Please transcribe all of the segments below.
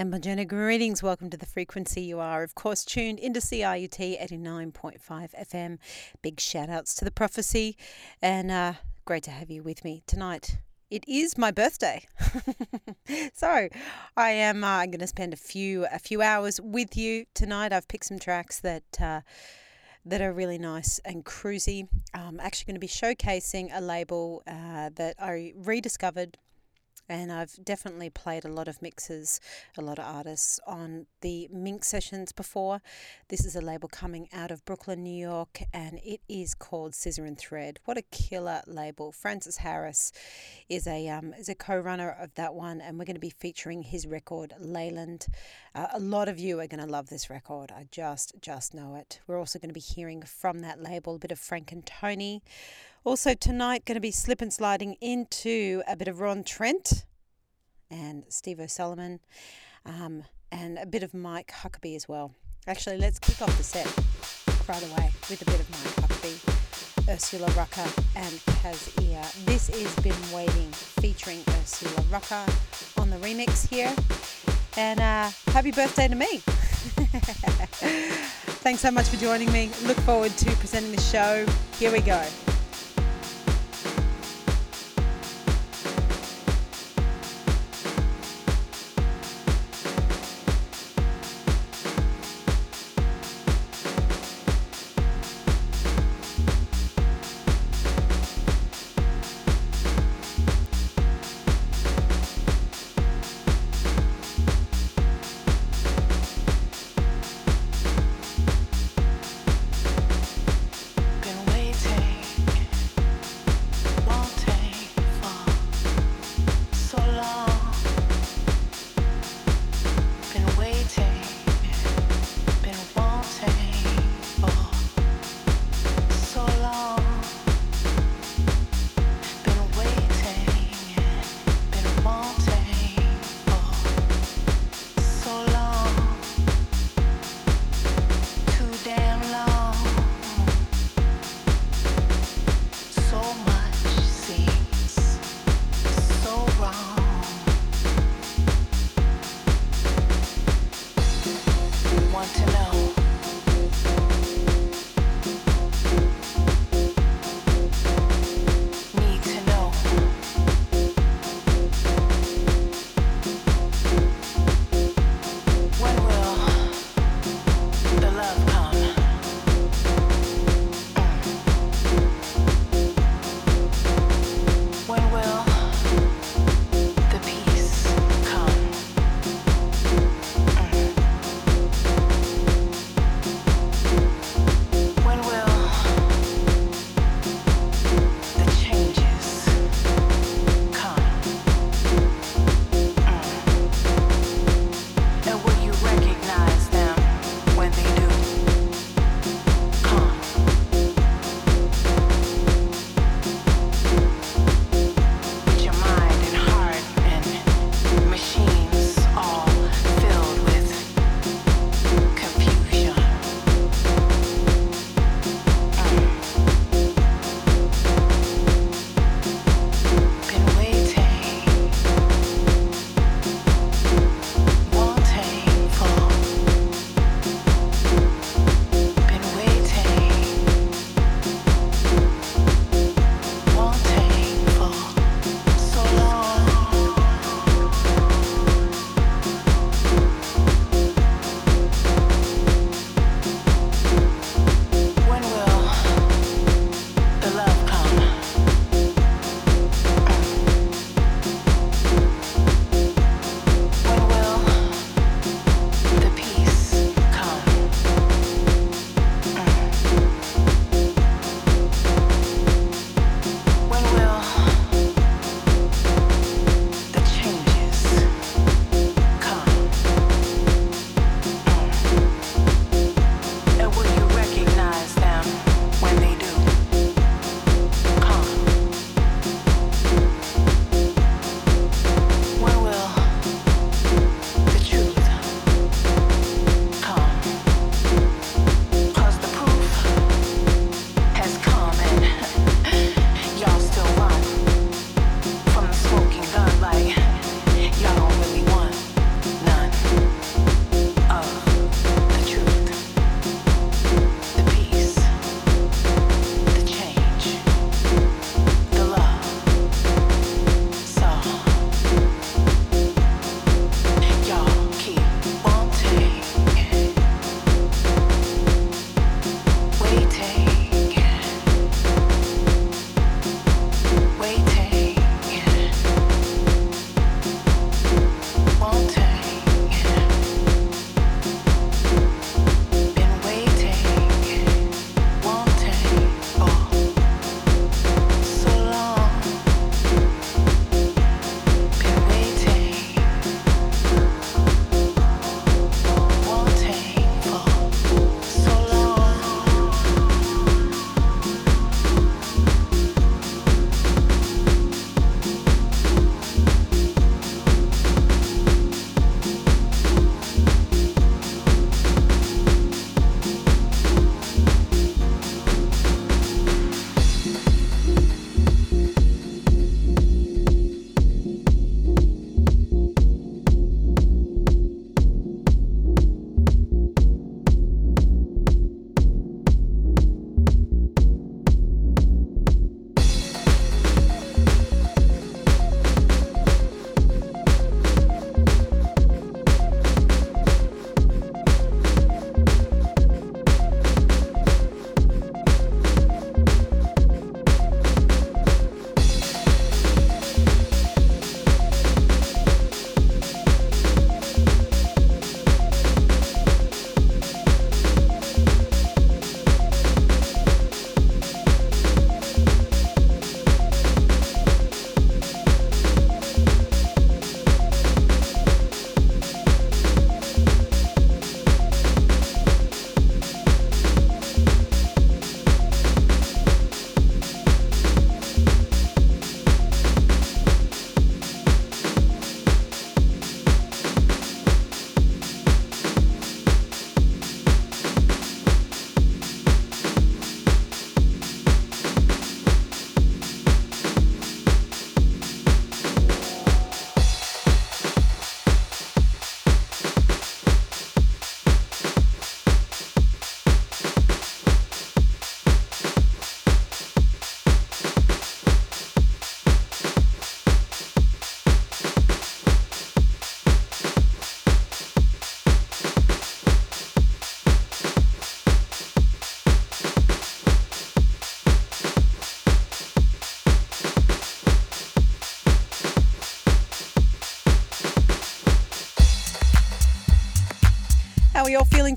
And Bonjana, greetings. Welcome to the frequency. You are, of course, tuned into CIUT 89.5 FM. Big shout outs to the prophecy, and uh, great to have you with me tonight. It is my birthday, so I am. Uh, going to spend a few a few hours with you tonight. I've picked some tracks that. Uh, that are really nice and cruisy. I'm actually going to be showcasing a label uh, that I rediscovered and I've definitely played a lot of mixes, a lot of artists on the Minx sessions before. This is a label coming out of Brooklyn, New York, and it is called Scissor and Thread. What a killer label! Francis Harris is a um, is a co-runner of that one, and we're going to be featuring his record Leland. Uh, a lot of you are going to love this record. I just just know it. We're also going to be hearing from that label a bit of Frank and Tony. Also, tonight, going to be slip and sliding into a bit of Ron Trent and Steve O'Sullivan um, and a bit of Mike Huckaby as well. Actually, let's kick off the set right away with a bit of Mike Huckaby, Ursula Rucker, and Cazz Ear. This is Been Waiting featuring Ursula Rucker on the remix here. And uh, happy birthday to me! Thanks so much for joining me. Look forward to presenting the show. Here we go.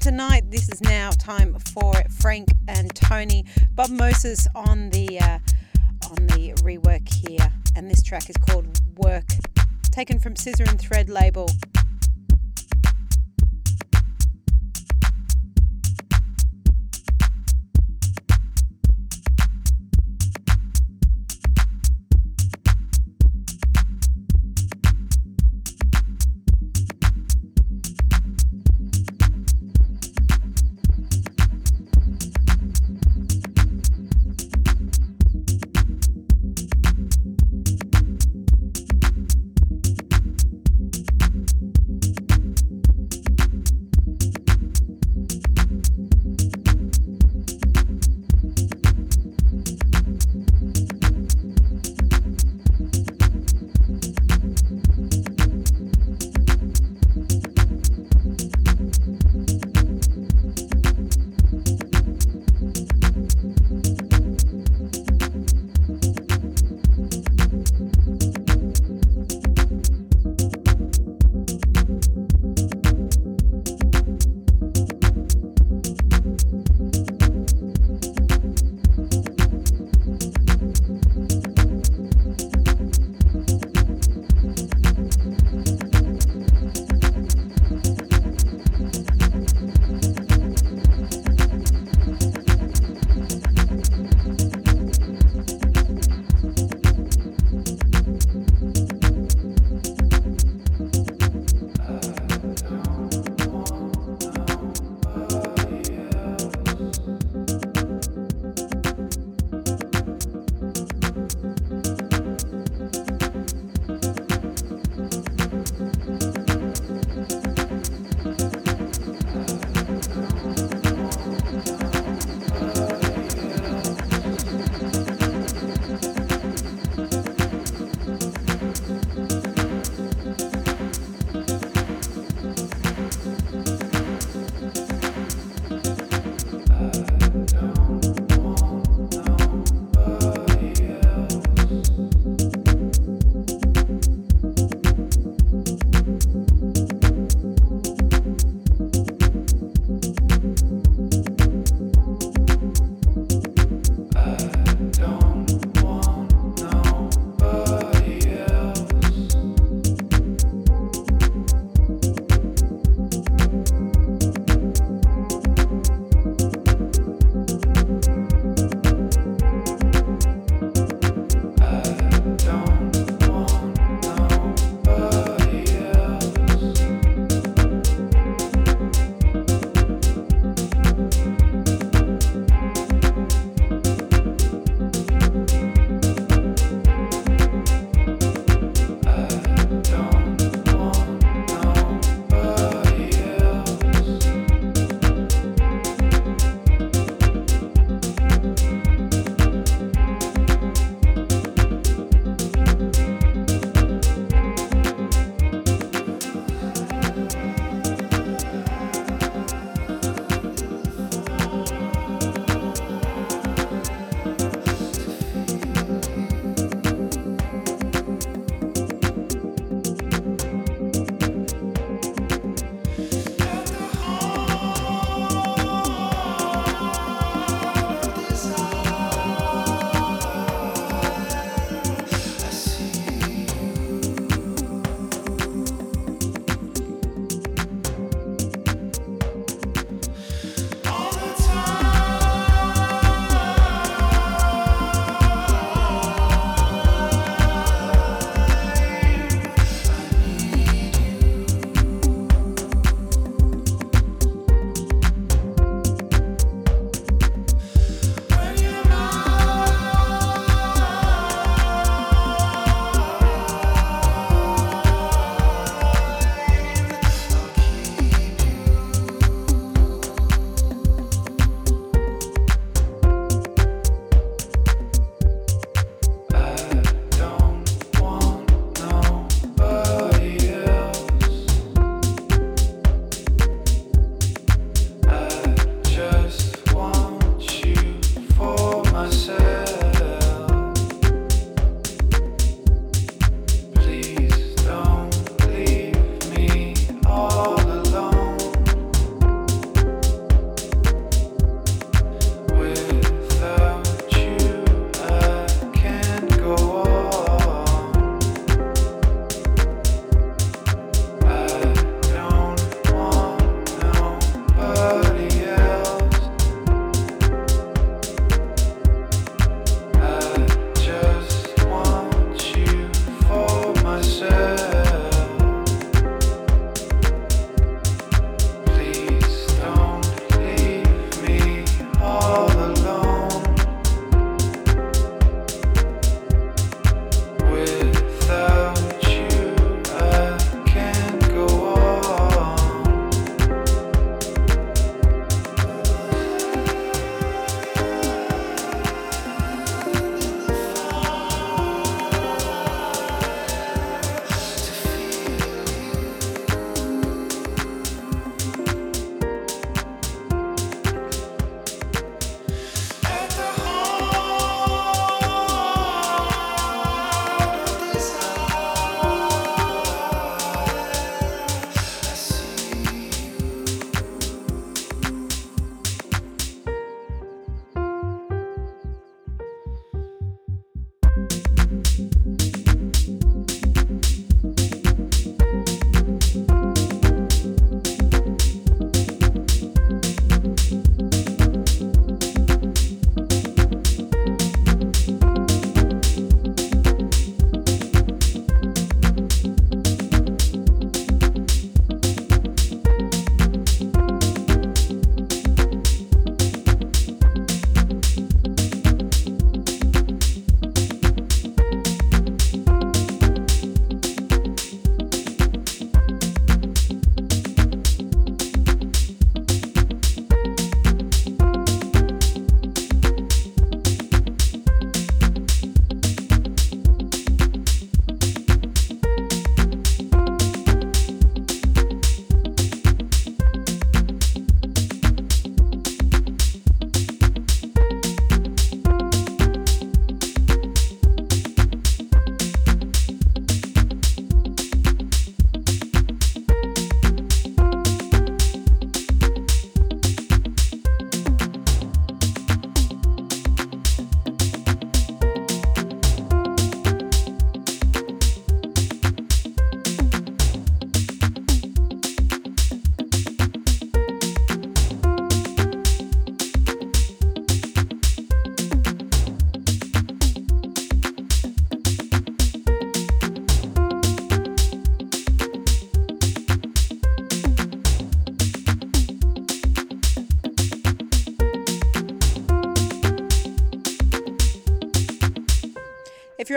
Tonight? This is now time for Frank and Tony. Bob Moses on the uh, on the rework here, and this track is called Work, taken from Scissor and Thread label.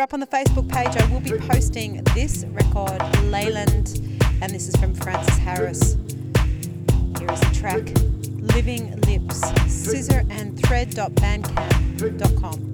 Up on the Facebook page, I will be posting this record, Leland, and this is from Francis Harris. Here is the track, Living Lips, scissor and thread.bandcamp.com.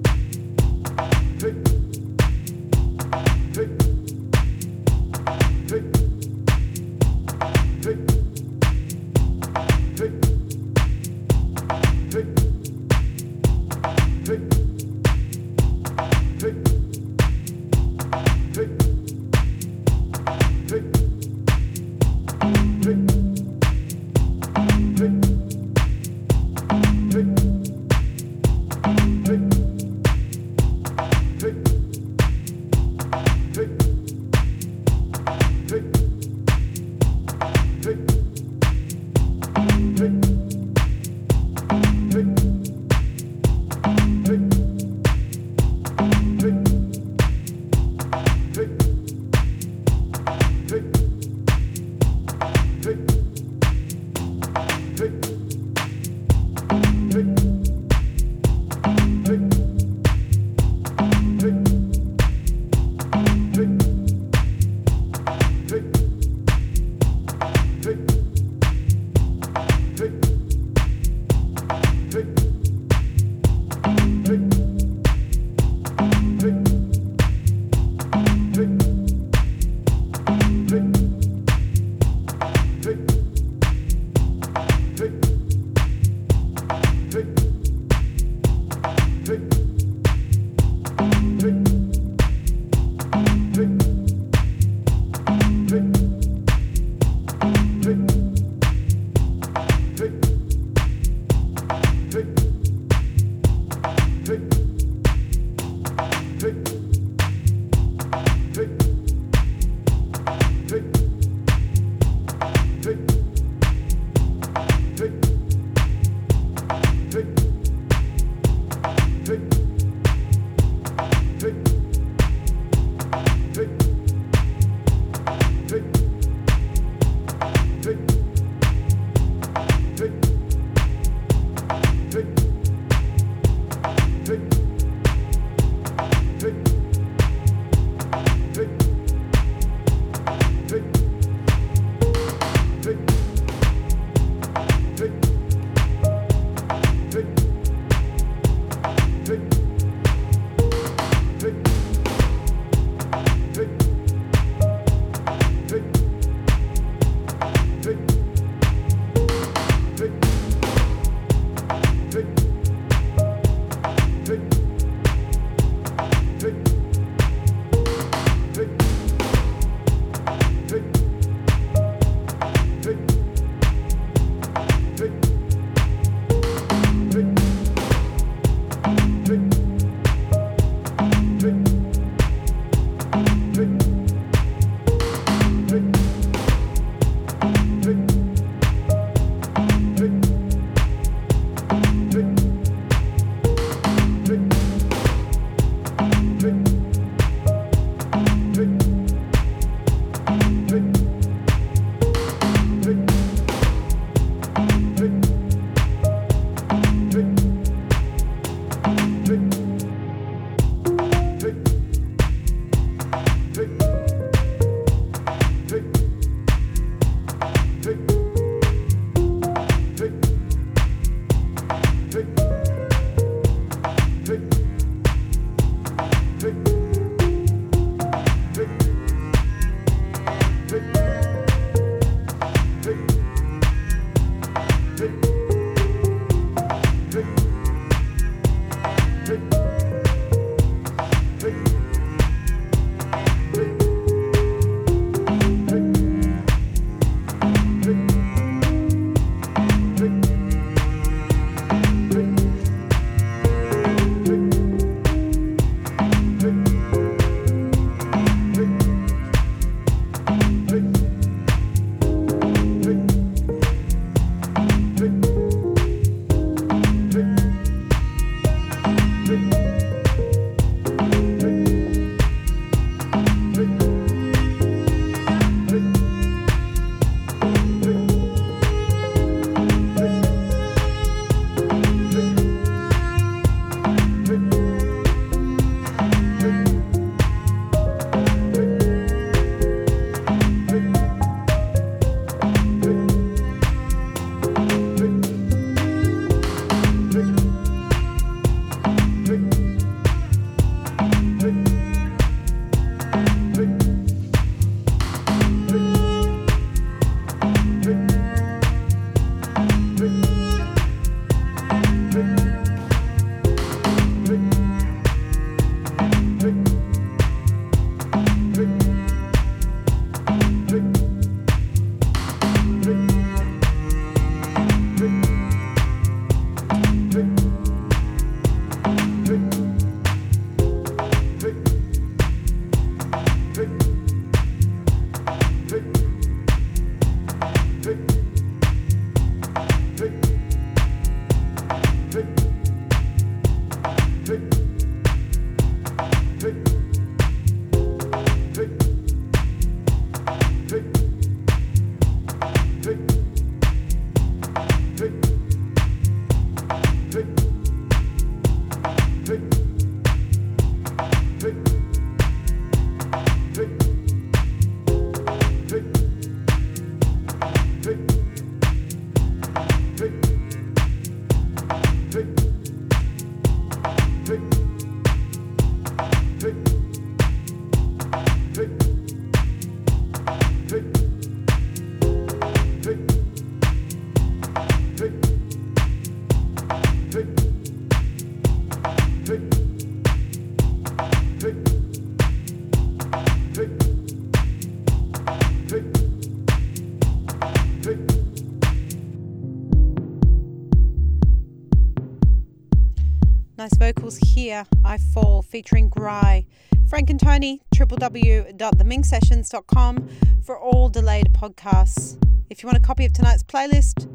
here. I Fall featuring Gry. Frank and Tony, www.theminxsessions.com for all delayed podcasts. If you want a copy of tonight's playlist,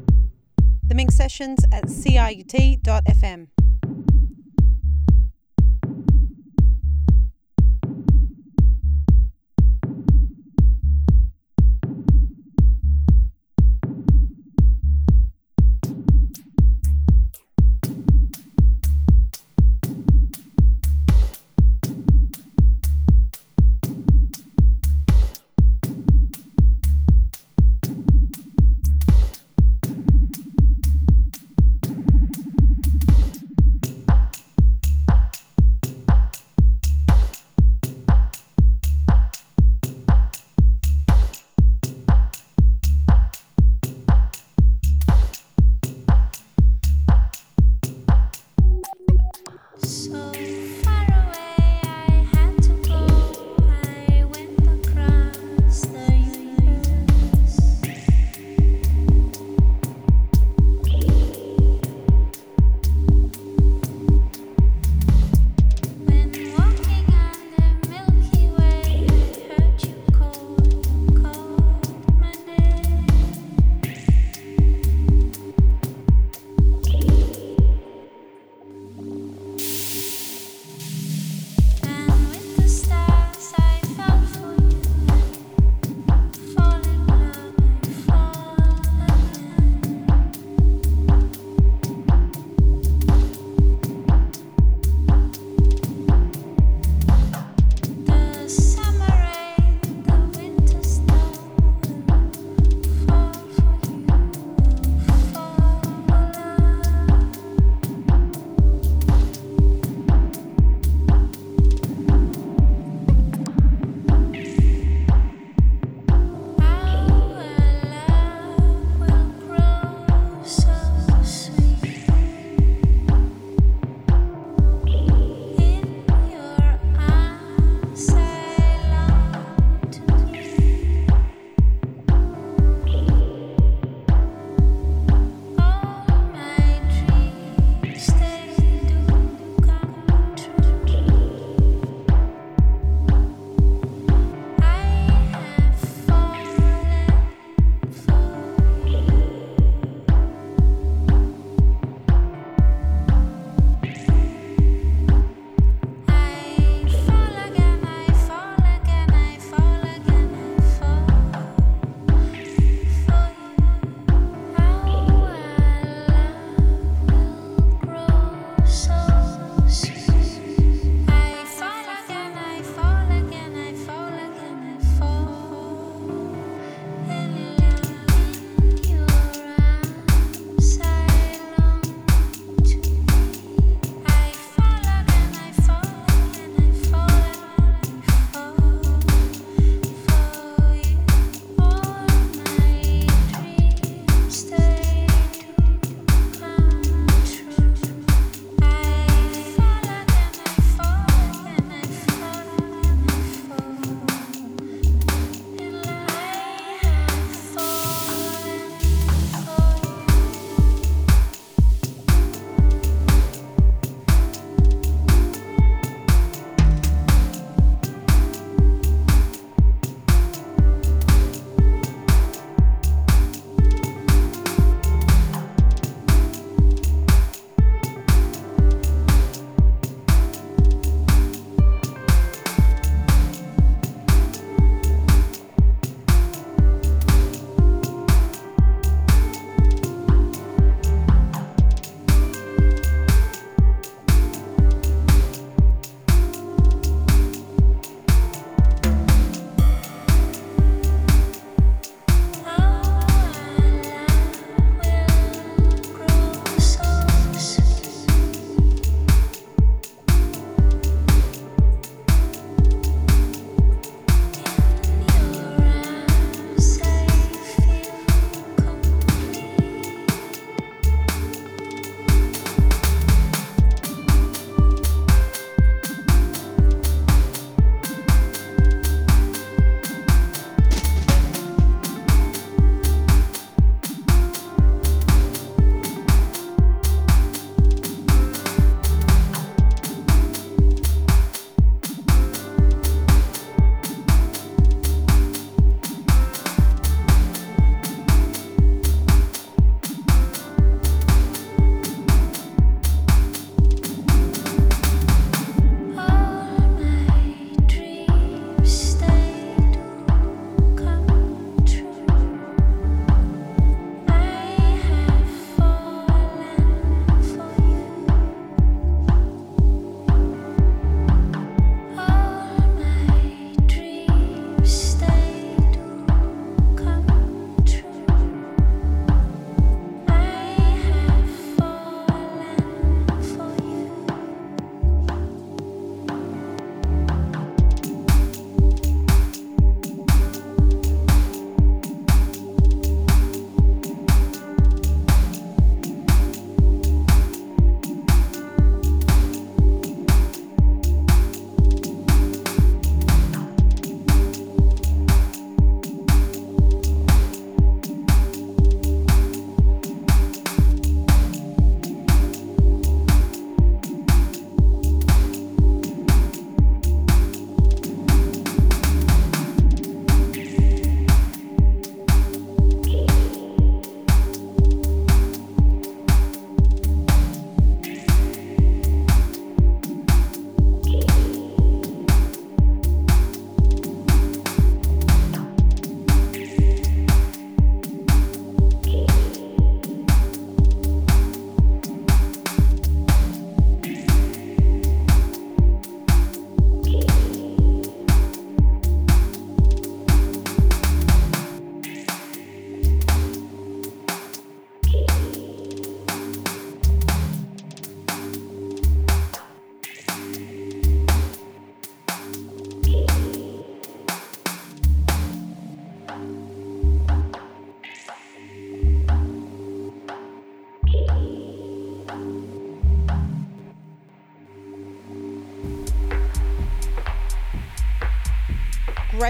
The Minx Sessions at ciut.fm.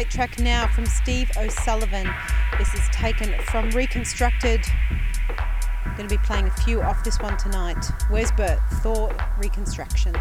track now from Steve O'Sullivan. This is taken from Reconstructed. Going to be playing a few off this one tonight. Where's Burt? Thor Reconstruction.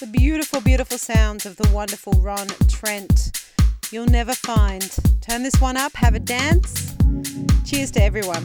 The beautiful, beautiful sounds of the wonderful Ron Trent. You'll never find. Turn this one up, have a dance. Cheers to everyone.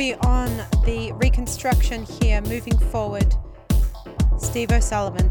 Huckaby on the reconstruction here, moving forward. Steve O'Sullivan.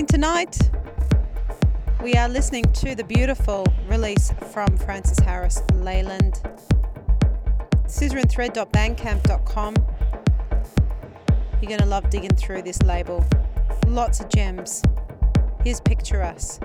Feeling tonight? We are listening to the beautiful release from Francis Harris Leland. Scissorandthread.bandcamp.com. You're going to love digging through this label. Lots of gems. Here's Picture Us.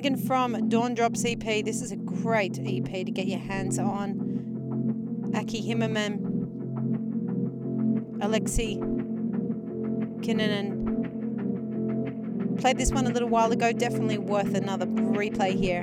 Taken from Dawn Drops EP. This is a great EP to get your hands on. Aki Himanen, Alexi Kinnanen. Played this one a little while ago, definitely worth another replay here.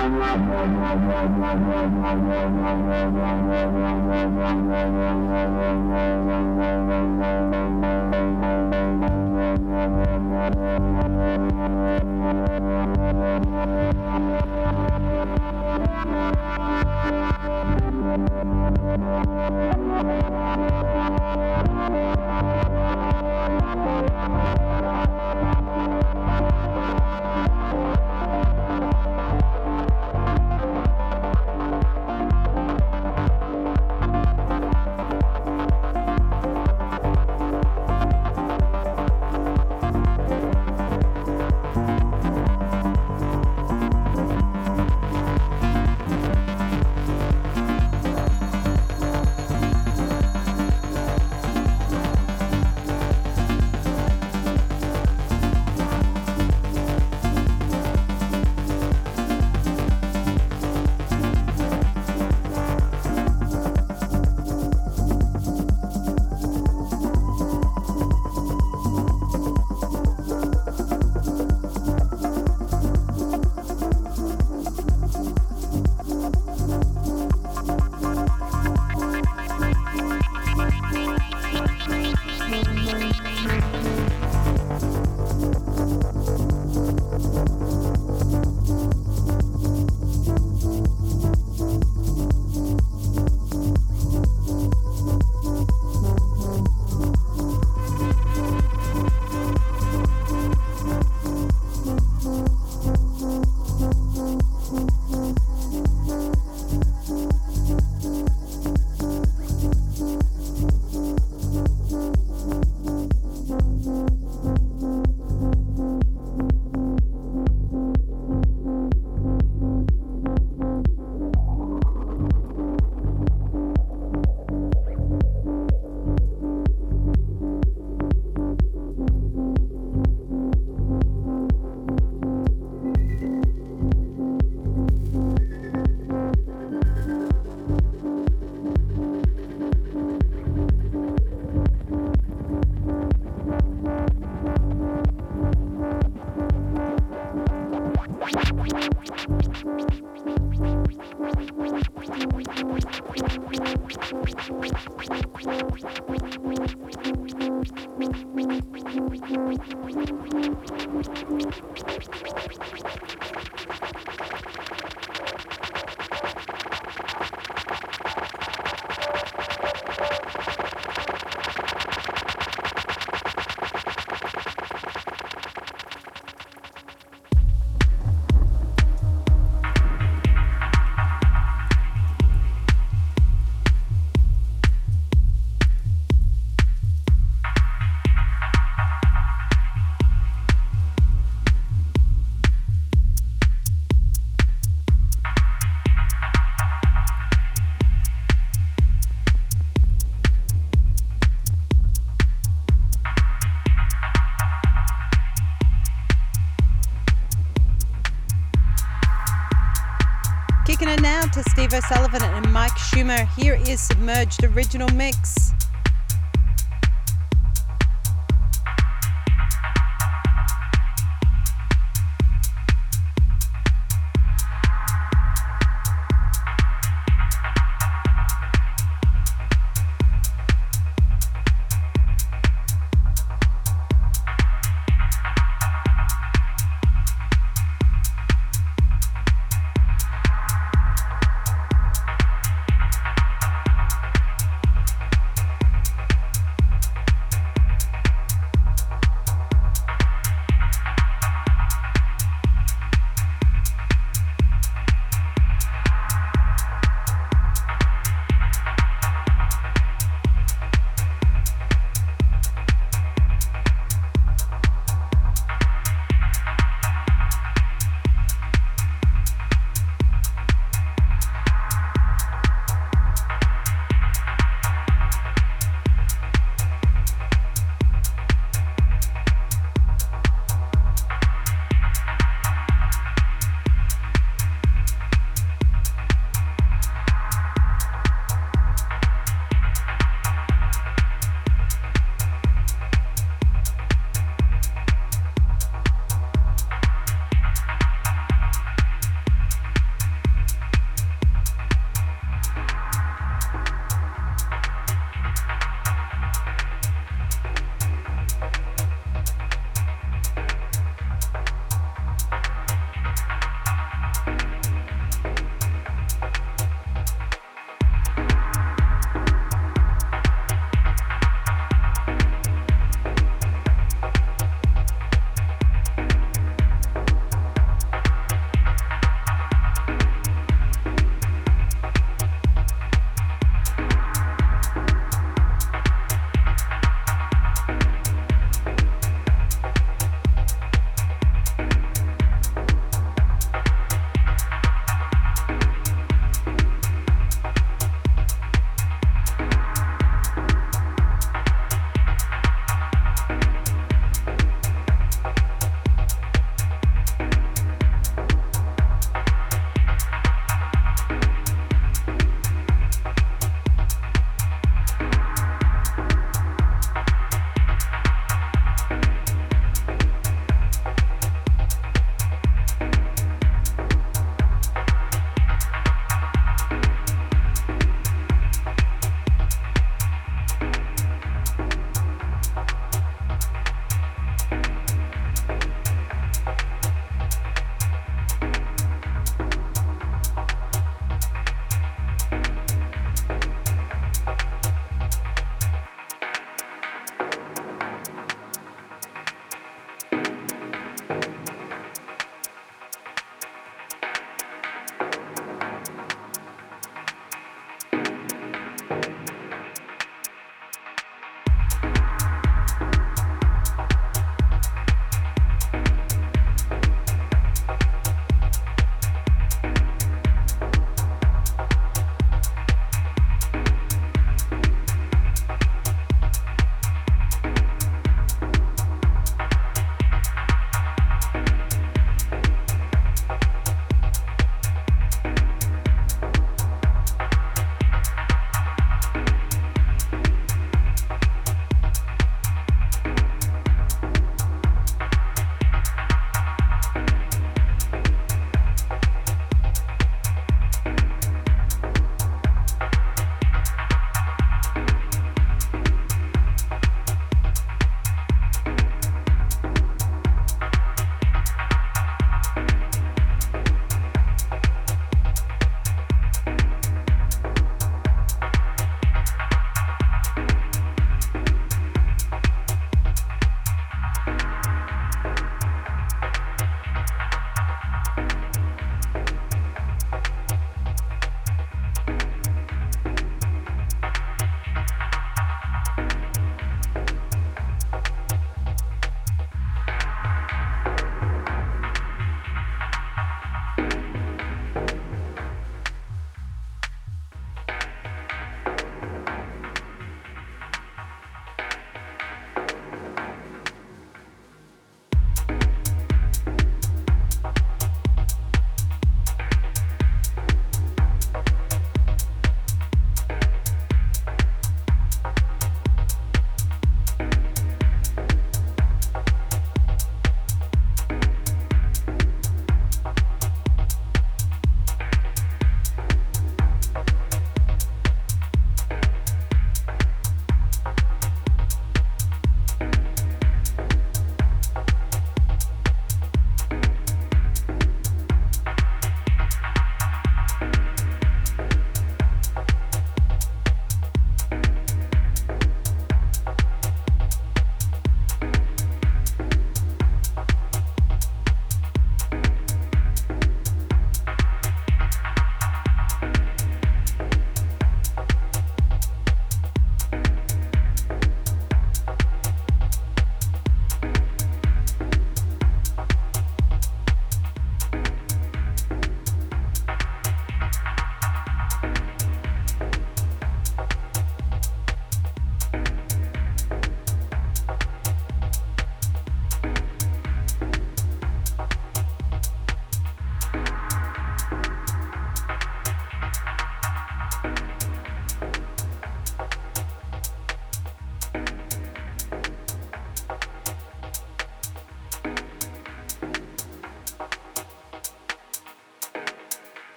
Thank you. Steve O'Sullivan and Mike Schumer. Here is Submerged Original Mix.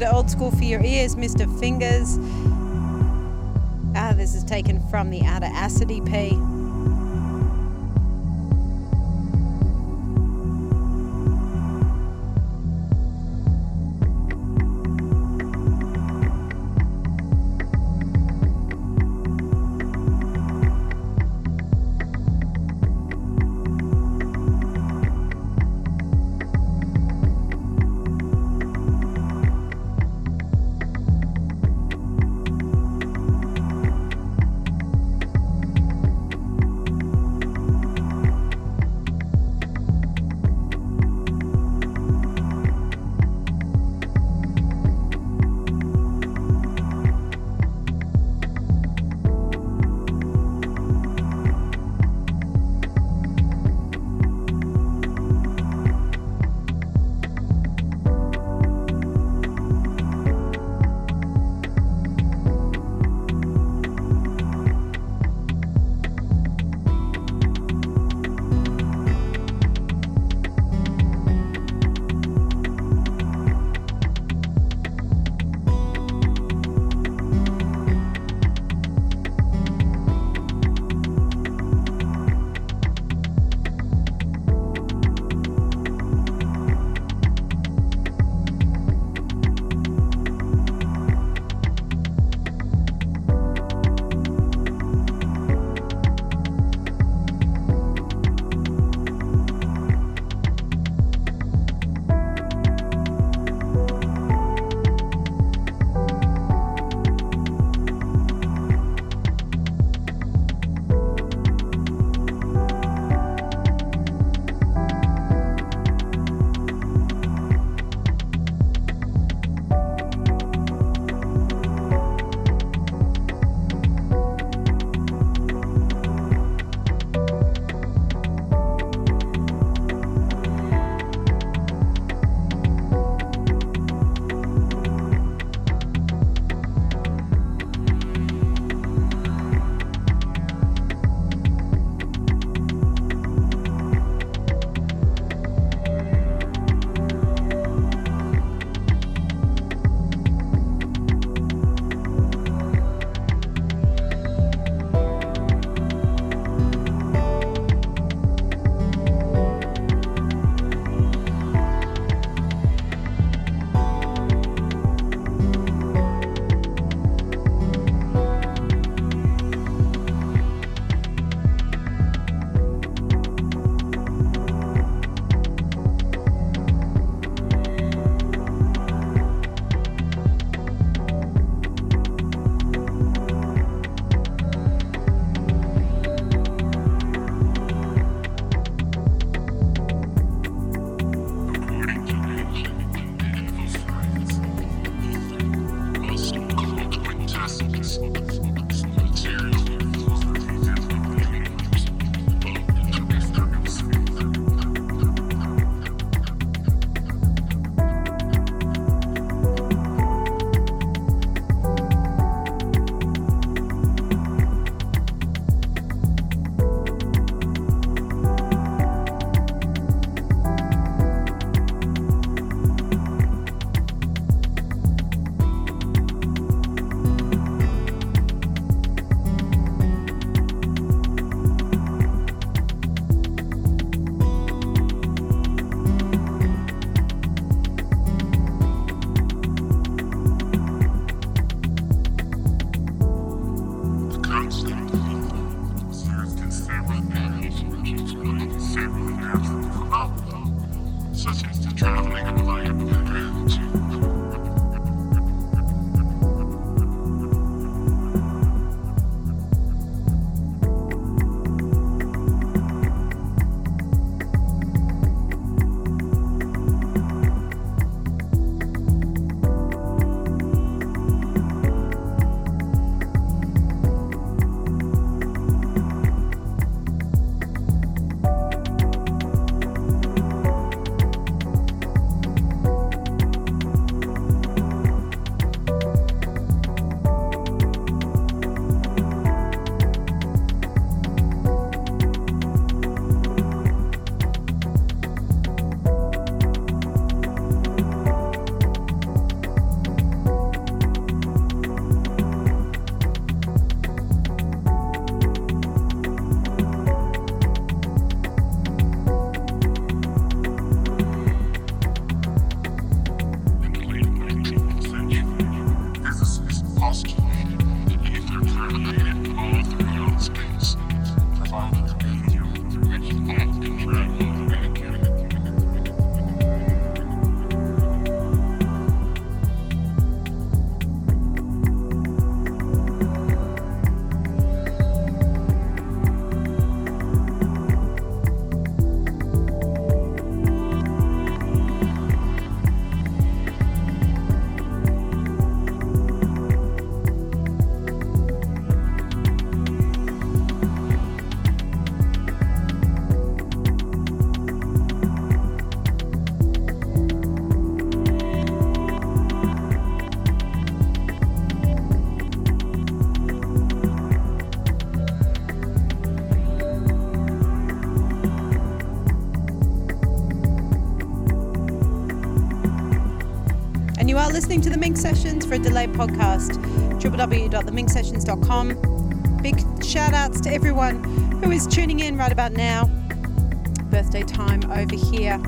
Bit old school for your ears, Mr. Fingers. Ah, this is taken from the Outer Acid EP. Listening to the Minx Sessions for a delayed podcast, www.theminxsessions.com. Big shout outs to everyone who is tuning in right about now. Birthday time over here.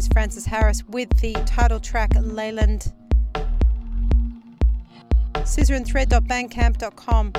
Is Francis Harris with the title track Leland. Scissor and scissorandthread.bandcamp.com.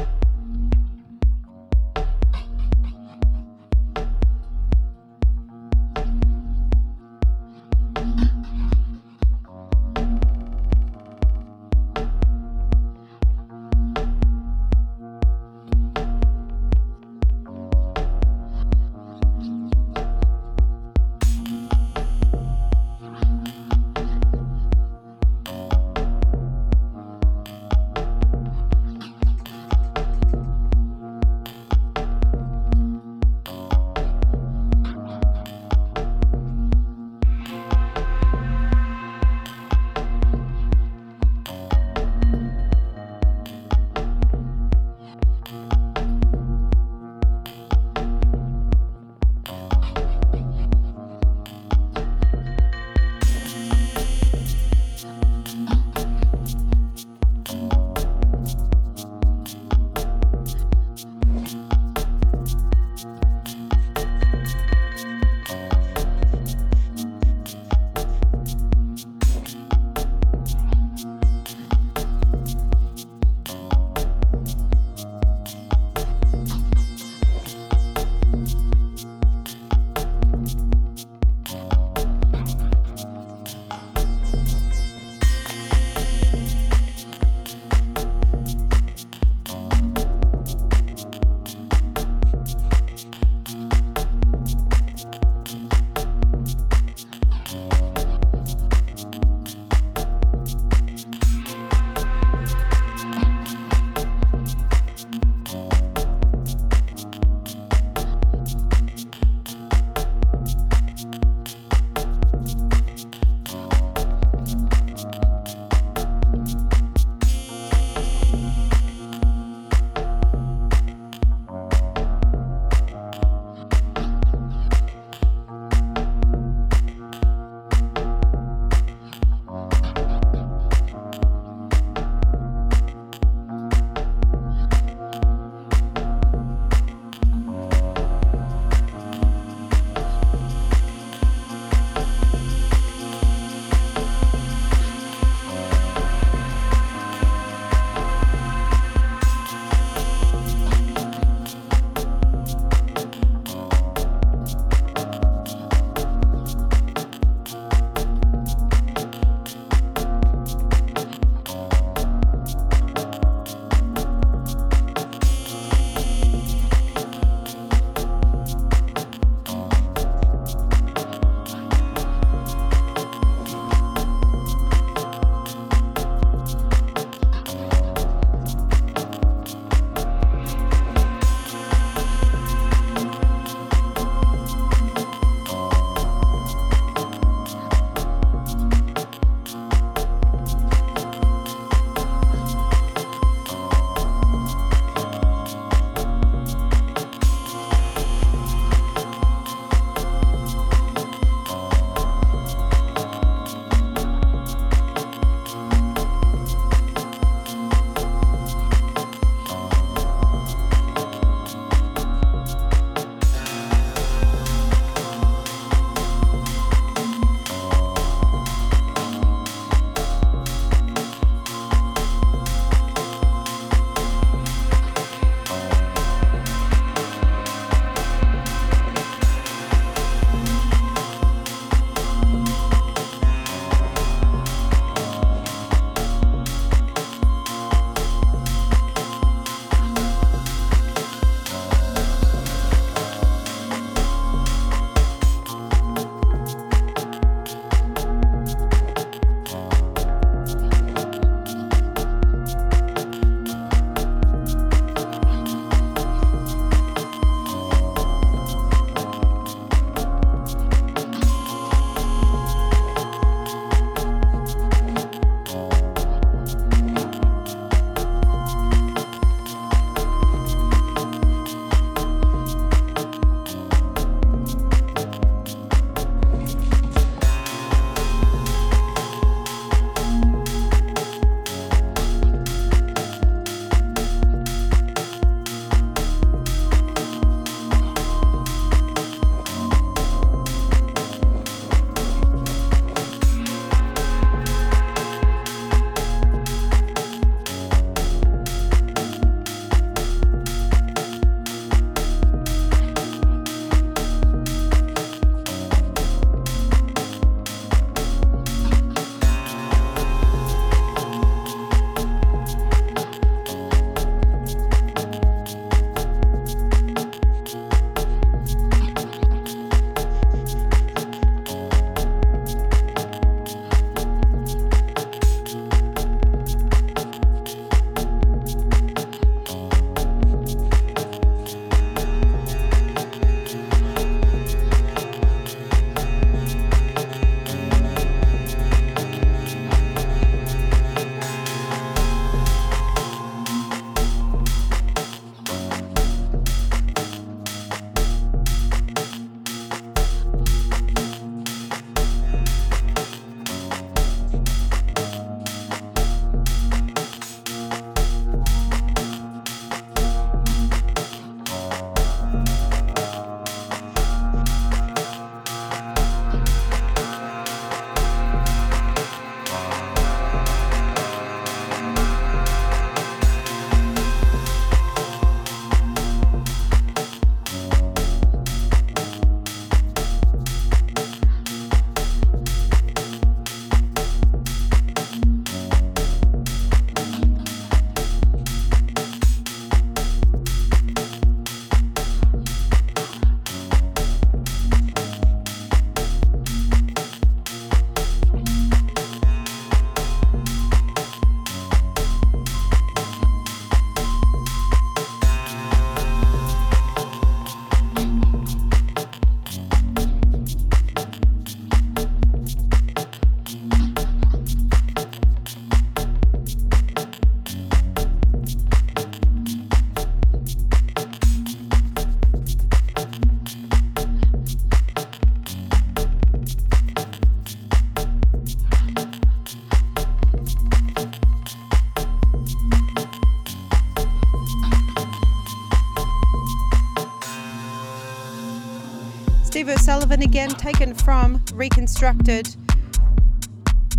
Calvin again, taken from Reconstructed.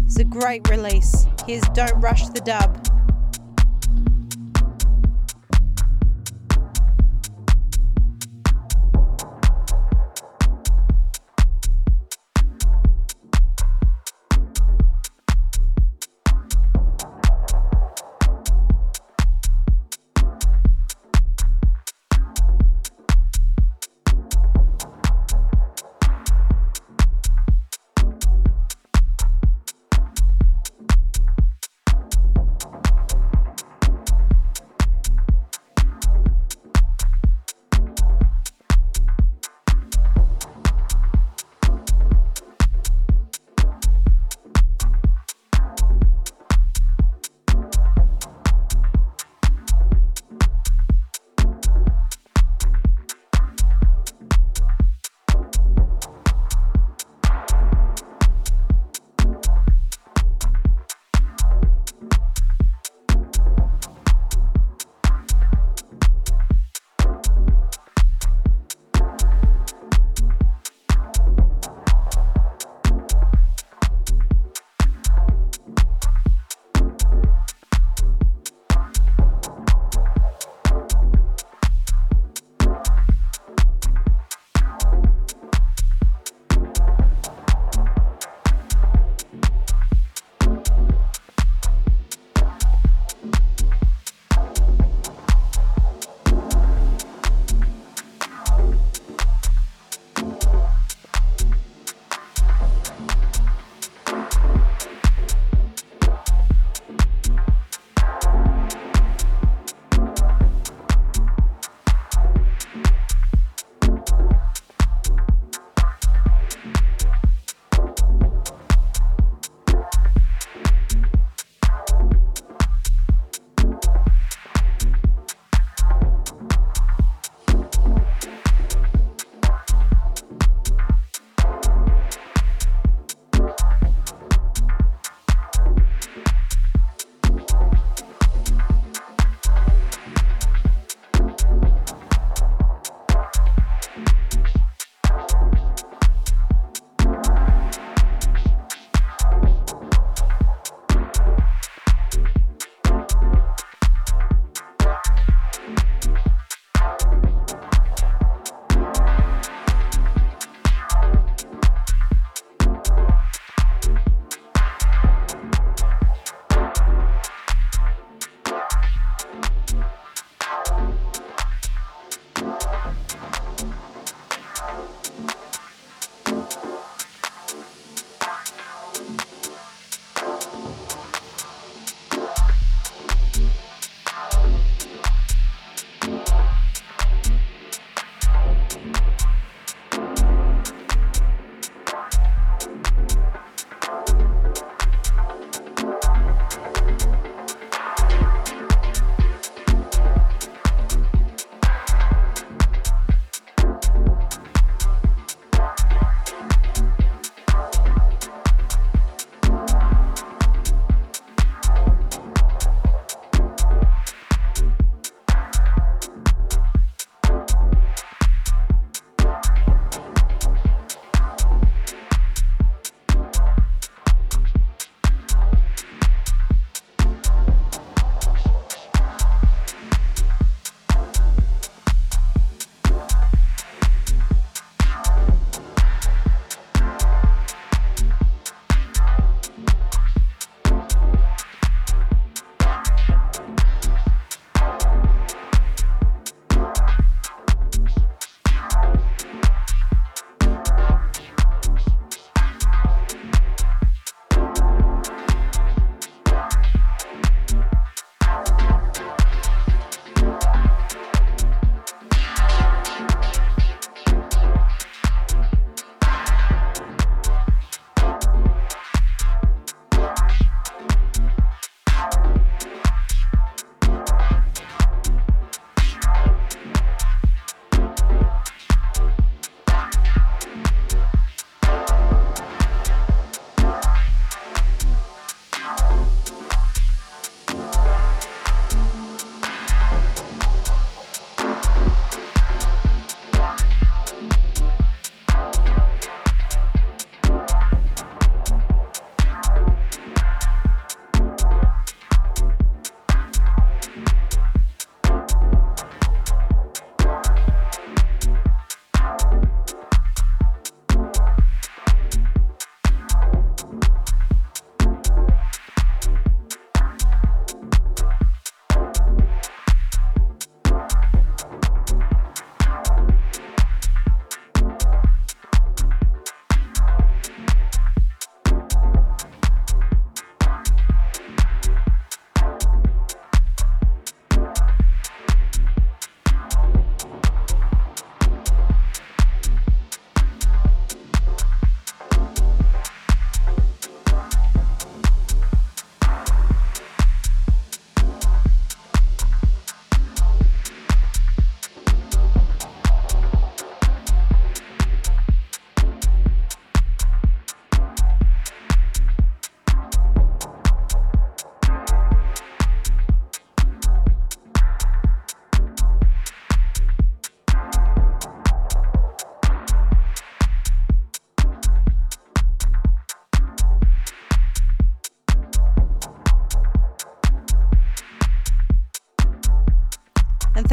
It's a great release. Here's Don't Rush the Dub.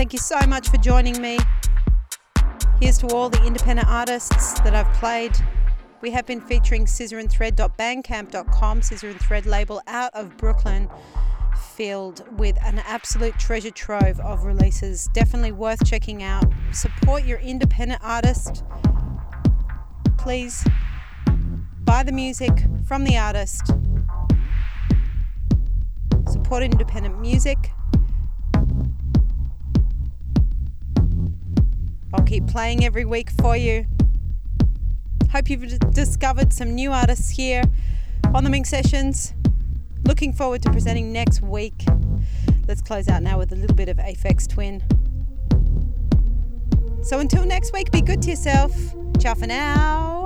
Thank you so much for joining me. Here's to all the independent artists that I've played. We have been featuring scissorandthread.bandcamp.com, Scissor and Thread label out of Brooklyn, filled with an absolute treasure trove of releases. Definitely worth checking out. Support your independent artist. Please buy the music from the artist. Support independent music. Playing every week for you. Hope you've discovered some new artists here on the Minx Sessions. Looking forward to presenting next week. Let's close out now with a little bit of Aphex Twin. So until next week, be good to yourself. Ciao for now.